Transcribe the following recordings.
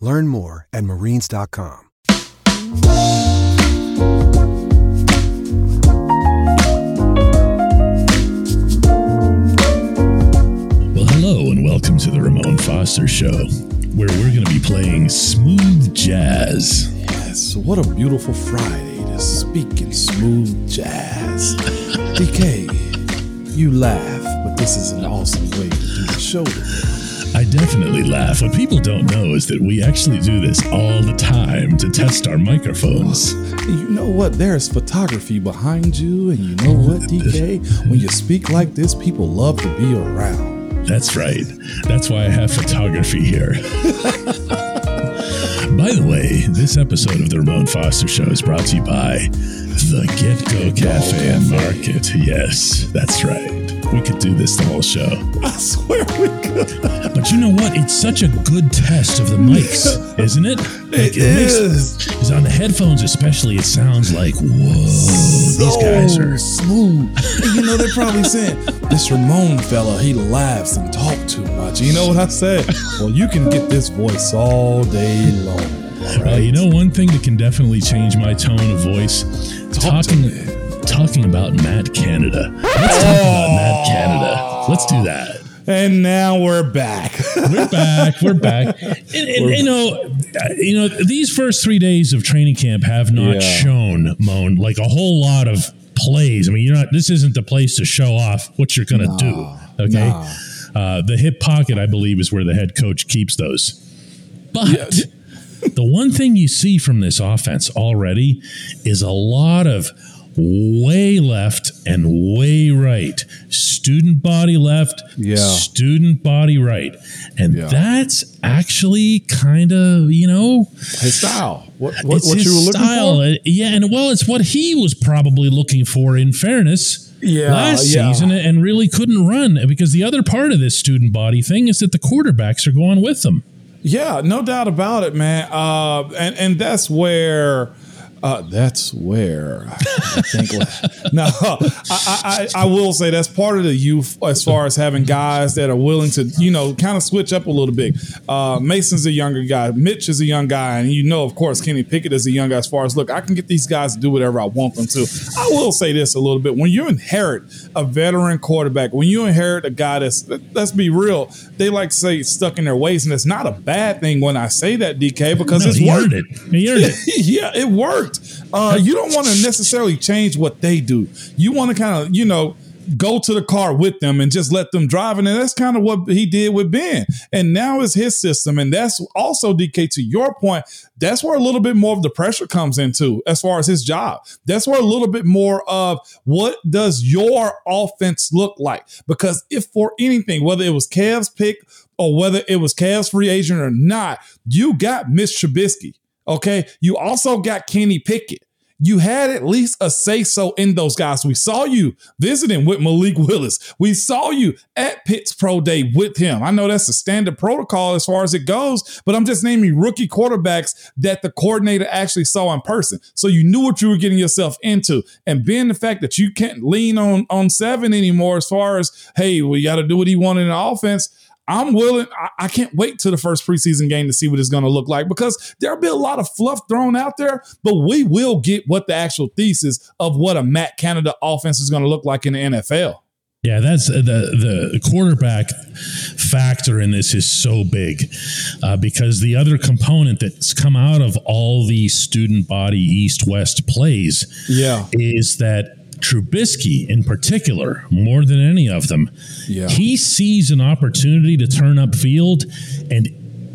Learn more at marines.com. Well, hello and welcome to the Ramon Foster Show, where we're going to be playing smooth jazz. Yes, what a beautiful Friday to speak in smooth jazz. DK, you laugh, but this is an awesome way to do the show today. Definitely laugh. What people don't know is that we actually do this all the time to test our microphones. You know what? There's photography behind you, and you know what, DK? When you speak like this, people love to be around. That's right. That's why I have photography here. By the way, this episode of the Ramon Foster Show is brought to you by the GetGo Cafe and Market. Yes, that's right. We could do this the whole show. I swear we could. But you know what? It's such a good test of the mics, isn't it? It is. Because on the headphones, especially, it sounds like, whoa, these guys are. smooth. You know, they're probably saying, this Ramon fella, he laughs and talks too much. You know what I said? Well, you can get this voice all day long. all Uh, right? you know, one thing that can definitely change my tone of voice, Talk talking. Talking about Matt Canada. Let's talk about Matt Canada. Let's do that. And now we're back. We're back. We're back. And, and, you know, you know, these first three days of training camp have not Yeah. shown Moan like a whole lot of plays. I mean, you're not. This isn't the place to show off what you're going to do. Okay. nah. Uh, the hip pocket, I believe, is where the head coach keeps those. But the one thing you see from this offense already is a lot of way left and way right. Student body left, Yeah. student body right. And Yeah. that's actually kind of, you know, His style. What, what, it's what his you were looking style. for? Yeah, and well, it's what he was probably looking for in fairness. Yeah, last yeah. season and really couldn't run because the other part of this student body thing is that the quarterbacks are going with them. Yeah, no doubt about it, man. Uh, and and that's where. Uh, that's where I think. no, I, I, I will say that's part of the youth as far as having guys that are willing to, you know, kind of switch up a little bit. Uh, Mason's a younger guy. Mitch is a young guy, and you know, of course, Kenny Pickett is a young guy. As far as look, I can get these guys to do whatever I want them to. I will say this a little bit: when you inherit a veteran quarterback, when you inherit a guy that's let's be real, they like to say stuck in their ways, and it's not a bad thing when I say that, DK, because No, it's worked. it. He earned it. yeah, it worked. Uh, you don't want to necessarily change what they do. You want to kind of, you know, go to the car with them and just let them drive. And that's kind of what he did with Ben. And now it's his system. And that's also, DK, to your point, that's where a little bit more of the pressure comes into as far as his job. That's where a little bit more of what does your offense look like? Because if for anything, whether it was Cavs pick or whether it was Cavs free agent or not, you got Mitch Trubisky. Okay. You also got Kenny Pickett. You had at least a say so in those guys. We saw you visiting with Malik Willis. We saw you at Pitt's Pro Day with him. I know that's the standard protocol as far as it goes, but I'm just naming rookie quarterbacks that the coordinator actually saw in person. So you knew what you were getting yourself into. And being the fact that you can't lean on, on seven anymore as far as, hey, we got to do what he wanted in the offense. I'm willing. I, I can't wait to the first preseason game to see what it's going to look like because there'll be a lot of fluff thrown out there, but we will get what the actual thesis of what a Matt Canada offense is going to look like in the NFL. Yeah, that's the the quarterback factor in this is so big uh, because the other component that's come out of all these student body east west plays Yeah. is that Trubisky in particular, more than any of them, Yeah. he sees an opportunity to turn upfield and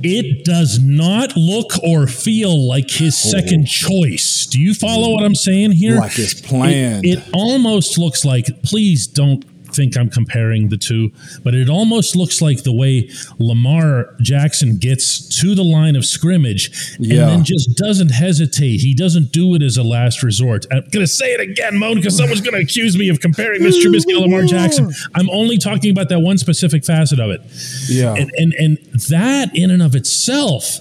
it does not look or feel like his oh. second choice. Do you follow what I'm saying here? Like. It, it almost looks like, please don't think I'm comparing the two, but it almost looks like the way Lamar Jackson gets to the line of scrimmage Yeah. and then just doesn't hesitate. He doesn't do it as a last resort. I'm going to say it again, Moan, because someone's going to accuse me of comparing Mr. Trubisky to Lamar Jackson. I'm only talking about that one specific facet of it. Yeah. And, and, and that in and of itself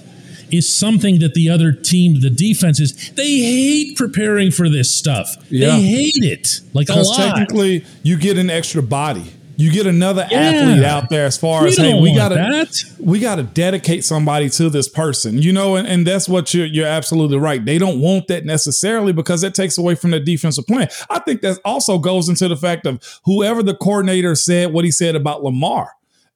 is something that the other team, the defenses, they hate preparing for this stuff. Yeah. They hate it like a lot. technically, you get an extra body. You get another Yeah. athlete out there as far We as hey, we gotta that. we gotta dedicate somebody to this person, you know, and, and that's what you're you're absolutely right. They don't want that necessarily because that takes away from the defensive plan. I think that also goes into the fact of whoever the coordinator said what he said about Lamar.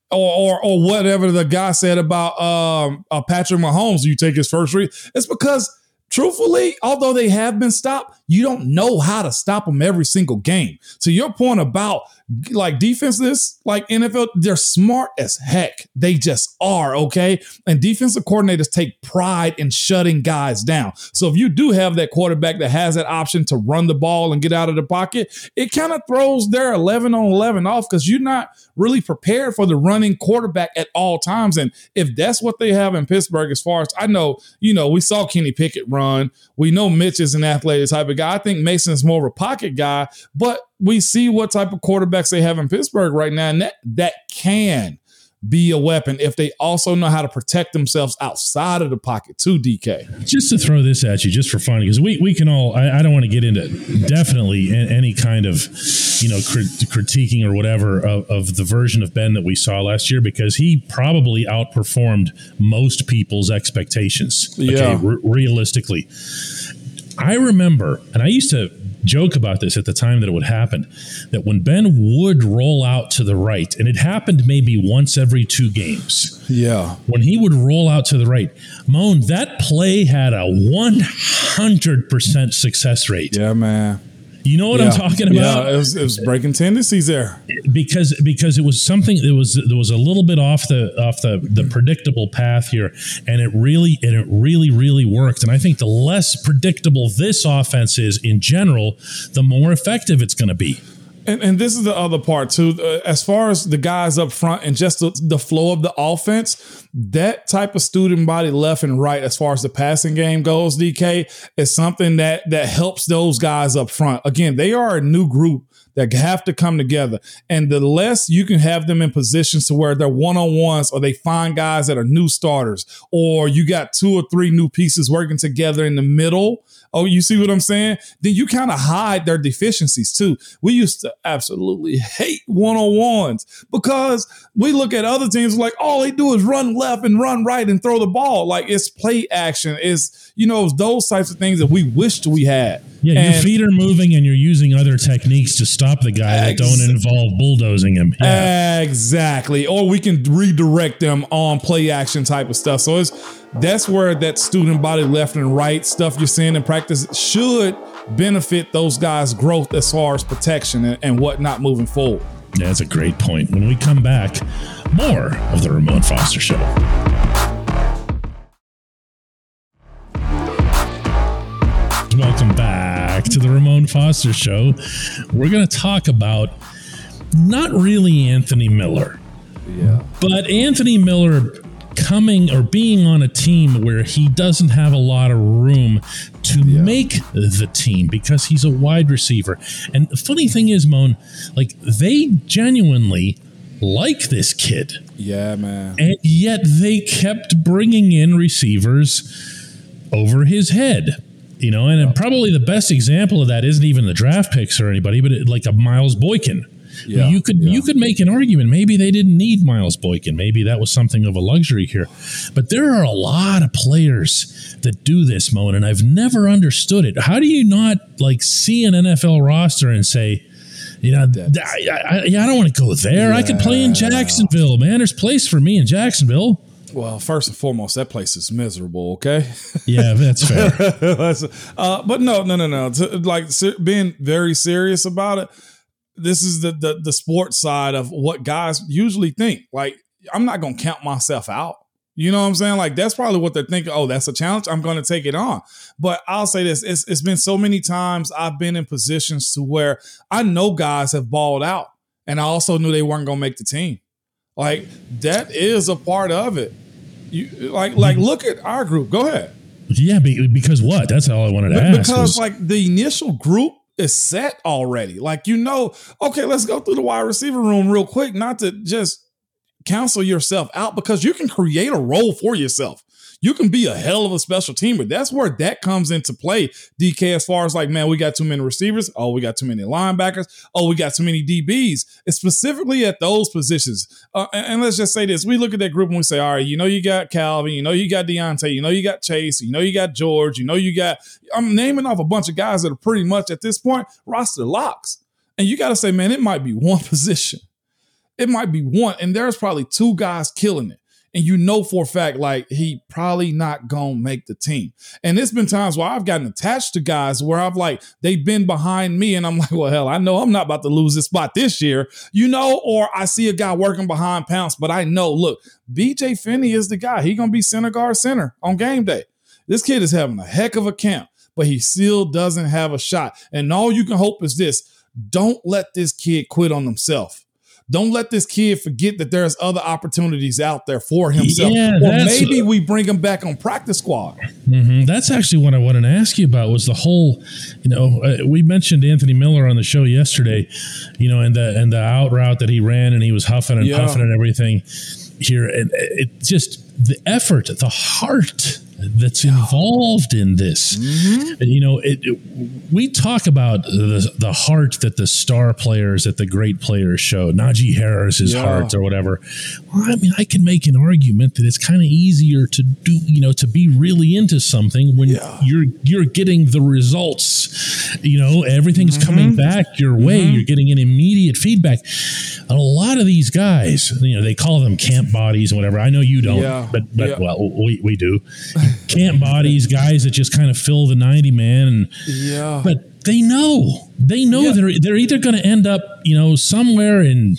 Or, or, or whatever the guy said about um, uh, Patrick Mahomes, you take his first read. It's because truthfully, although they have been stopped, you don't know how to stop them every single game. To your point about like defenses, like NFL, they're smart as heck. They just are, okay? And defensive coordinators take pride in shutting guys down. So if you do have that quarterback that has that option to run the ball and get out of the pocket, it kind of throws their 11 on 11 off because you're not really prepared for the running quarterback at all times. And if that's what they have in Pittsburgh, as far as I know, you know, we saw Kenny Pickett run. We know Mitch is an athletic type of guy. I think Mason is more of a pocket guy, but we see what type of quarterbacks they have in Pittsburgh right now, and that that can be a weapon if they also know how to protect themselves outside of the pocket too, DK. just to throw this at you, just for fun, because we, we can all, I, I don't want to get into definitely any kind of, you know, crit- critiquing or whatever of, of the version of Ben that we saw last year, because he probably outperformed most people's expectations. Yeah. re- realistically. I remember, and I used to joke about this at the time that it would happen, that when Ben would roll out to the right, and it happened maybe once every two games Yeah. when he would roll out to the right, Moan, that play had a 100% success rate. Yeah, man. You know what I'm talking about? Yeah, it was, it was breaking tendencies there. Because because it was something that was there was a little bit off the off the the predictable path here and it really and it really really worked and I think the less predictable this offense is in general the more effective it's going to be. And, and this is the other part too. Uh, as far as the guys up front and just the, the flow of the offense, that type of student body left and right, as far as the passing game goes, DK is something that that helps those guys up front. Again, they are a new group that have to come together, and the less you can have them in positions to where they're one on ones, or they find guys that are new starters, or you got two or three new pieces working together in the middle. Oh, you see what I'm saying? Then you kind of hide their deficiencies too. We used to absolutely hate one on ones because we look at other teams like all they do is run left and run right and throw the ball. Like it's play action, is you know those types of things that we wished we had. Yeah, your feet are moving and you're using other techniques to stop the guy that don't involve bulldozing him. Yeah. Exactly. Or we can redirect them on play action type of stuff. So it's that's where that student body left and right stuff you're seeing in practice should benefit those guys' growth as far as protection and, and whatnot moving forward. Yeah, that's a great point. When we come back, more of the Ramon Foster Show. Welcome back to the Ramon Foster Show. We're going to talk about not really Anthony Miller, Yeah. but Anthony Miller coming or being on a team where he doesn't have a lot of room to make the team because he's a wide receiver. And the funny thing is, Moan, like they genuinely like this kid, Yeah, man. and yet they kept bringing in receivers over his head. You know, and probably the best example of that isn't even the draft picks or anybody, but it, like a Miles Boykin. Yeah, you could yeah. you could make an argument. Maybe they didn't need Miles Boykin. Maybe that was something of a luxury here. But there are a lot of players that do this, Moan, and I've never understood it. How do you not like see an NFL roster and say, You know, I, I, I don't want to go there. Yeah. I could play in Jacksonville, man. There's place for me in Jacksonville. Well, first and foremost, that place is miserable. Okay. Yeah, that's fair. uh, but no, no, no, no. To, like being very serious about it. This is the, the the sports side of what guys usually think. Like, I'm not gonna count myself out. You know what I'm saying? Like that's probably what they're thinking. Oh, that's a challenge. I'm going to take it on. But I'll say this: it's, it's been so many times I've been in positions to where I know guys have balled out, and I also knew they weren't going to make the team. Like that is a part of it. You like like look at our group. Go ahead. Yeah, because what? That's all I wanted to but ask. Because was, like the initial group is set already. Like you know, okay, let's go through the wide receiver room real quick. Not to just counsel yourself out because you can create a role for yourself. You can be a hell of a special teamer. That's where that comes into play, DK, as far as like, man, we got too many receivers. Oh, we got too many linebackers. Oh, we got too many DBs. It's specifically at those positions. Uh, and, and, let's just say this. We look at that group and we say, all right, you know, you got Calvin, you know, you got Diontae, you know, you got Chase, you know, you got George, you know, you got, I'm naming off a bunch of guys that are pretty much at this point roster locks. And you got to say, man, it might be one position it might be one, and there's probably two guys killing it. And you know for a fact, like he probably not gonna make the team. And it's been times where I've gotten attached to guys where I've like they've been behind me, and I'm like, well, hell, I know I'm not about to lose this spot this year, you know. Or I see a guy working behind Pounce, but I know, look, BJ Finney is the guy. He gonna be center guard center on game day. This kid is having a heck of a camp, but he still doesn't have a shot. And all you can hope is this: don't let this kid quit on himself don't let this kid forget that there's other opportunities out there for himself. Yeah, or maybe we bring him back on practice squad. Mm-hmm. That's actually what I wanted to ask you about was the whole, you know, uh, we mentioned Anthony Miller on the show yesterday, you know, and the and the out route that he ran and he was huffing and yeah. puffing and everything here and it just the effort, the heart that's involved in this. Mm-hmm. You know, it, it, we talk about the, the heart that the star players, that the great players show, Najee Harris's yeah. heart or whatever. Well, I mean, I can make an argument that it's kind of easier to do, you know, to be really into something when yeah. you're you're getting the results. You know, everything's mm-hmm. coming back your way. Mm-hmm. You're getting an immediate feedback. a lot of these guys, you know, they call them camp bodies and whatever. I know you don't, yeah. but but well, we we do camp bodies, guys that just kind of fill the 90 man. And, yeah. But they know, they know yeah. they're, they're either going to end up, you know, somewhere in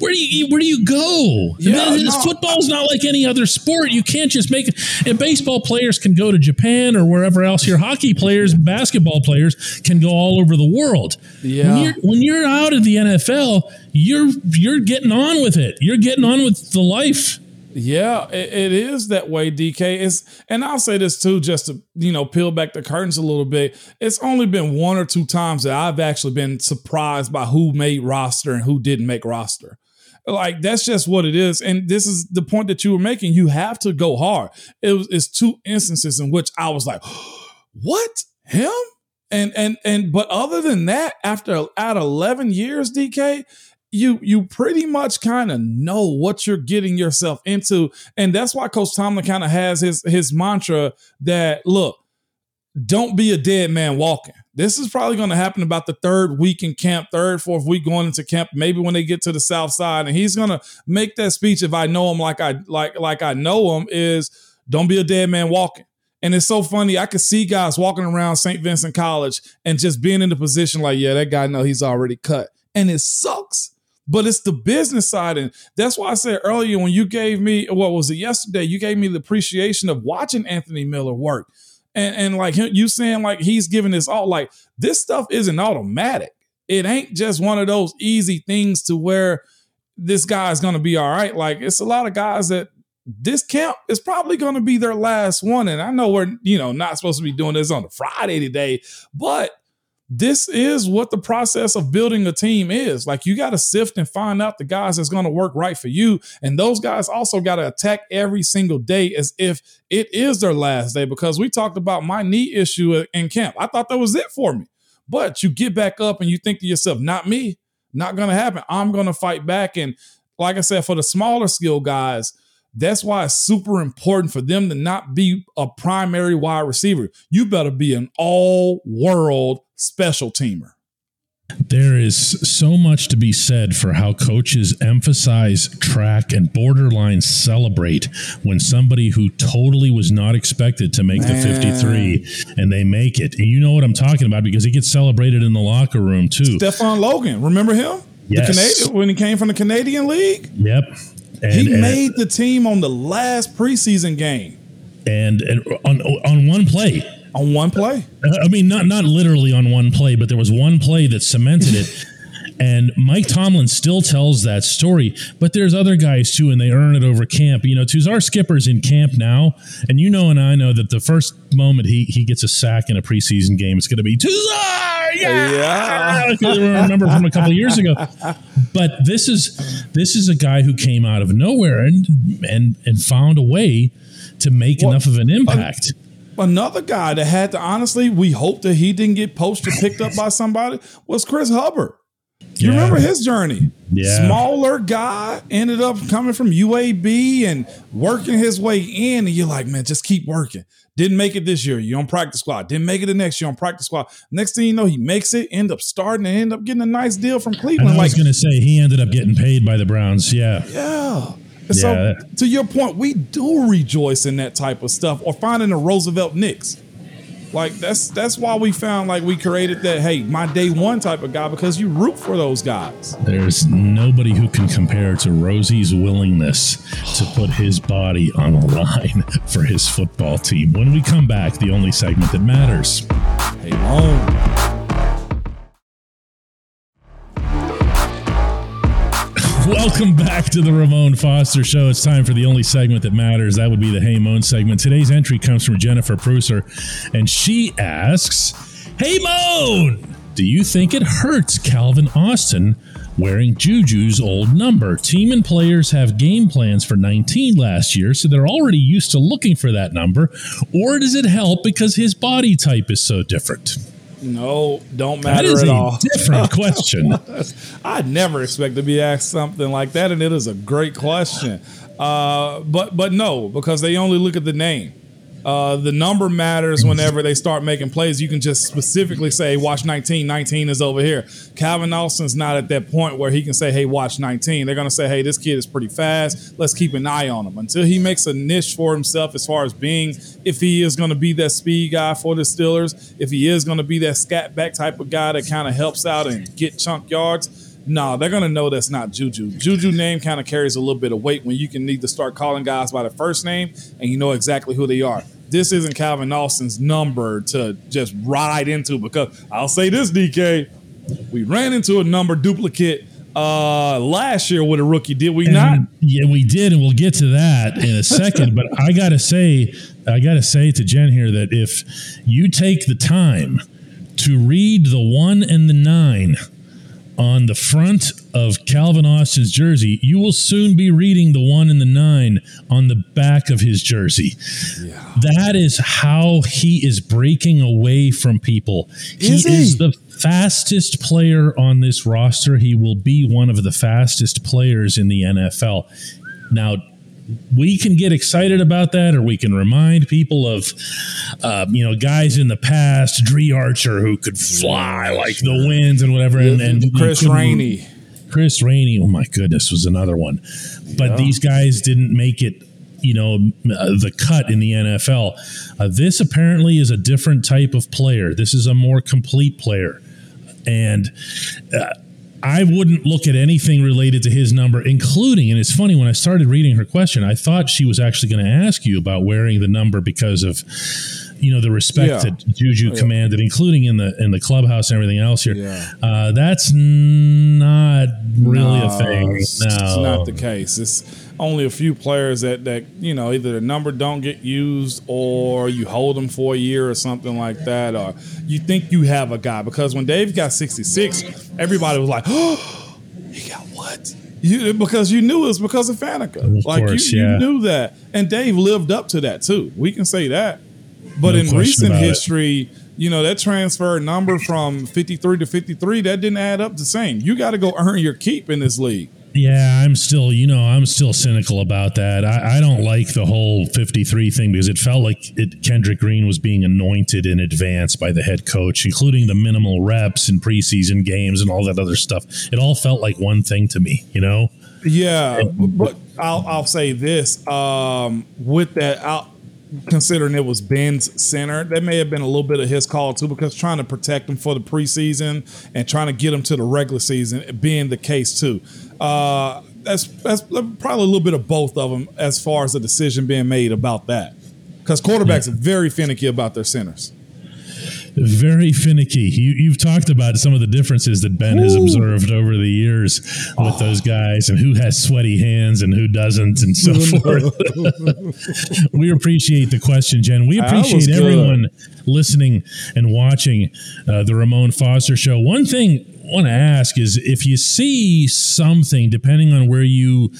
where do you where do you go? Yeah, no. Football's not like any other sport. You can't just make it. And baseball players can go to Japan or wherever else. Your hockey players, basketball players can go all over the world. Yeah. When you're, when you're out of the NFL, you're you're getting on with it. You're getting on with the life. Yeah, it, it is that way, DK. It's and I'll say this too, just to you know peel back the curtains a little bit. It's only been one or two times that I've actually been surprised by who made roster and who didn't make roster. Like that's just what it is, and this is the point that you were making. You have to go hard. It was it's two instances in which I was like, "What him?" And and and but other than that, after at eleven years, DK, you you pretty much kind of know what you're getting yourself into and that's why coach tomlin kind of has his his mantra that look don't be a dead man walking this is probably going to happen about the third week in camp third fourth week going into camp maybe when they get to the south side and he's going to make that speech if i know him like i like like i know him is don't be a dead man walking and it's so funny. I could see guys walking around St. Vincent College and just being in the position like, yeah, that guy know he's already cut. And it sucks but it's the business side. And that's why I said earlier when you gave me, what was it yesterday? You gave me the appreciation of watching Anthony Miller work. And, and like you saying, like he's giving this all, like this stuff isn't automatic. It ain't just one of those easy things to where this guy is going to be all right. Like it's a lot of guys that this camp is probably going to be their last one. And I know we're, you know, not supposed to be doing this on a Friday today, but this is what the process of building a team is. Like you got to sift and find out the guys that's going to work right for you. And those guys also got to attack every single day as if it is their last day. Because we talked about my knee issue in camp. I thought that was it for me. But you get back up and you think to yourself, not me, not going to happen. I'm going to fight back. And like I said, for the smaller skill guys, that's why it's super important for them to not be a primary wide receiver. You better be an all world special teamer. There is so much to be said for how coaches emphasize, track, and borderline celebrate when somebody who totally was not expected to make Man. the 53 and they make it. And you know what I'm talking about because he gets celebrated in the locker room too. Stefan Logan, remember him? Yes. The Canadian, when he came from the Canadian League? Yep. And, he and, made the team on the last preseason game. And, and on, on one play on one play. I mean, not not literally on one play, but there was one play that cemented it. And Mike Tomlin still tells that story, but there's other guys too, and they earn it over camp. You know, Tuzar Skipper's in camp now, and you know, and I know that the first moment he he gets a sack in a preseason game, it's going to be Tuzar, yeah, yeah. remember from a couple years ago. But this is this is a guy who came out of nowhere and and and found a way to make well, enough of an impact. Another guy that had to honestly, we hope that he didn't get posted picked up by somebody was Chris Hubbard. You yeah. remember his journey? Yeah. Smaller guy ended up coming from UAB and working his way in. And you're like, man, just keep working. Didn't make it this year. You're on practice squad. Didn't make it the next year on practice squad. Next thing you know, he makes it, end up starting and end up getting a nice deal from Cleveland. I was going to say he ended up getting paid by the Browns. Yeah. Yeah. And yeah. so, to your point, we do rejoice in that type of stuff, or finding a Roosevelt Nix. Like that's that's why we found like we created that hey my day one type of guy because you root for those guys. There's nobody who can compare to Rosie's willingness to put his body on the line for his football team. When we come back, the only segment that matters. Hey, home. Welcome back to the Ramon Foster Show. It's time for the only segment that matters. That would be the Hey Moan segment. Today's entry comes from Jennifer Pruser, and she asks, Hey Moan, do you think it hurts Calvin Austin wearing Juju's old number? Team and players have game plans for 19 last year, so they're already used to looking for that number. Or does it help because his body type is so different? No, don't matter at all. Different question. I never expect to be asked something like that, and it is a great question. Uh, but but no, because they only look at the name. Uh, the number matters whenever they start making plays. You can just specifically say, watch 19, 19 is over here. Calvin Austin's not at that point where he can say, hey, watch 19. They're going to say, hey, this kid is pretty fast. Let's keep an eye on him until he makes a niche for himself as far as being, if he is going to be that speed guy for the Steelers, if he is going to be that scat back type of guy that kind of helps out and get chunk yards. No, they're gonna know that's not Juju. Juju name kind of carries a little bit of weight when you can need to start calling guys by the first name and you know exactly who they are. This isn't Calvin Austin's number to just ride into because I'll say this, DK, we ran into a number duplicate uh last year with a rookie did we and, not yeah we did and we'll get to that in a second but i gotta say i gotta say to jen here that if you take the time to read the one and the nine on the front of Calvin Austin's jersey, you will soon be reading the one and the nine on the back of his jersey. Yeah. That is how he is breaking away from people. Is he, he is the fastest player on this roster. He will be one of the fastest players in the NFL. Now, we can get excited about that, or we can remind people of, uh, you know, guys in the past, Dri Archer, who could fly like the winds and whatever, and, and Chris Rainey. Chris Rainey, oh my goodness, was another one. But yeah. these guys didn't make it, you know, the cut in the NFL. Uh, this apparently is a different type of player. This is a more complete player. And uh, I wouldn't look at anything related to his number, including, and it's funny, when I started reading her question, I thought she was actually going to ask you about wearing the number because of you know the respect yeah. that Juju yeah. commanded, including in the in the clubhouse and everything else here. Yeah. Uh, that's not really no, a thing. It's, no, it's not the case. It's only a few players that that you know either the number don't get used or you hold them for a year or something like that, or you think you have a guy because when Dave got sixty six, everybody was like, "Oh, he got what?" You, because you knew it was because of Faneca. Of like course, you, yeah. you knew that, and Dave lived up to that too. We can say that. But no in recent history, it. you know, that transfer number from 53 to 53, that didn't add up the same. You got to go earn your keep in this league. Yeah, I'm still, you know, I'm still cynical about that. I, I don't like the whole 53 thing because it felt like it, Kendrick Green was being anointed in advance by the head coach, including the minimal reps in preseason games and all that other stuff. It all felt like one thing to me, you know? Yeah, but I'll, I'll say this um, with that, I'll, considering it was Ben's center, that may have been a little bit of his call too, because trying to protect him for the preseason and trying to get him to the regular season being the case too. Uh, that's that's probably a little bit of both of them as far as the decision being made about that, because quarterbacks are very finicky about their centers very finicky. You, have talked about some of the differences that Ben Ooh. has observed over the years with oh. those guys and who has sweaty hands and who doesn't and so forth. we appreciate the question, Jen. We appreciate everyone listening and watching uh, the Ramon Foster Show. One thing want to ask is if you see something, depending on where you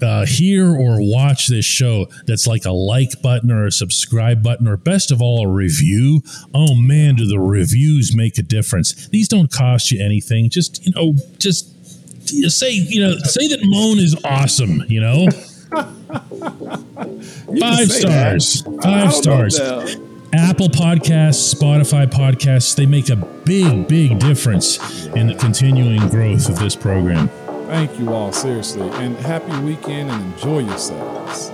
uh, hear or watch this show, that's like a like button or a subscribe button, or best of all, a review. Oh man, do the reviews make a difference? These don't cost you anything. Just you know, just say you know, say that Moan is awesome. You know. Five stars. That. Five stars. Apple Podcasts, Spotify Podcasts, they make a big, big difference in the continuing growth of this program. Thank you all, seriously. And happy weekend and enjoy yourselves.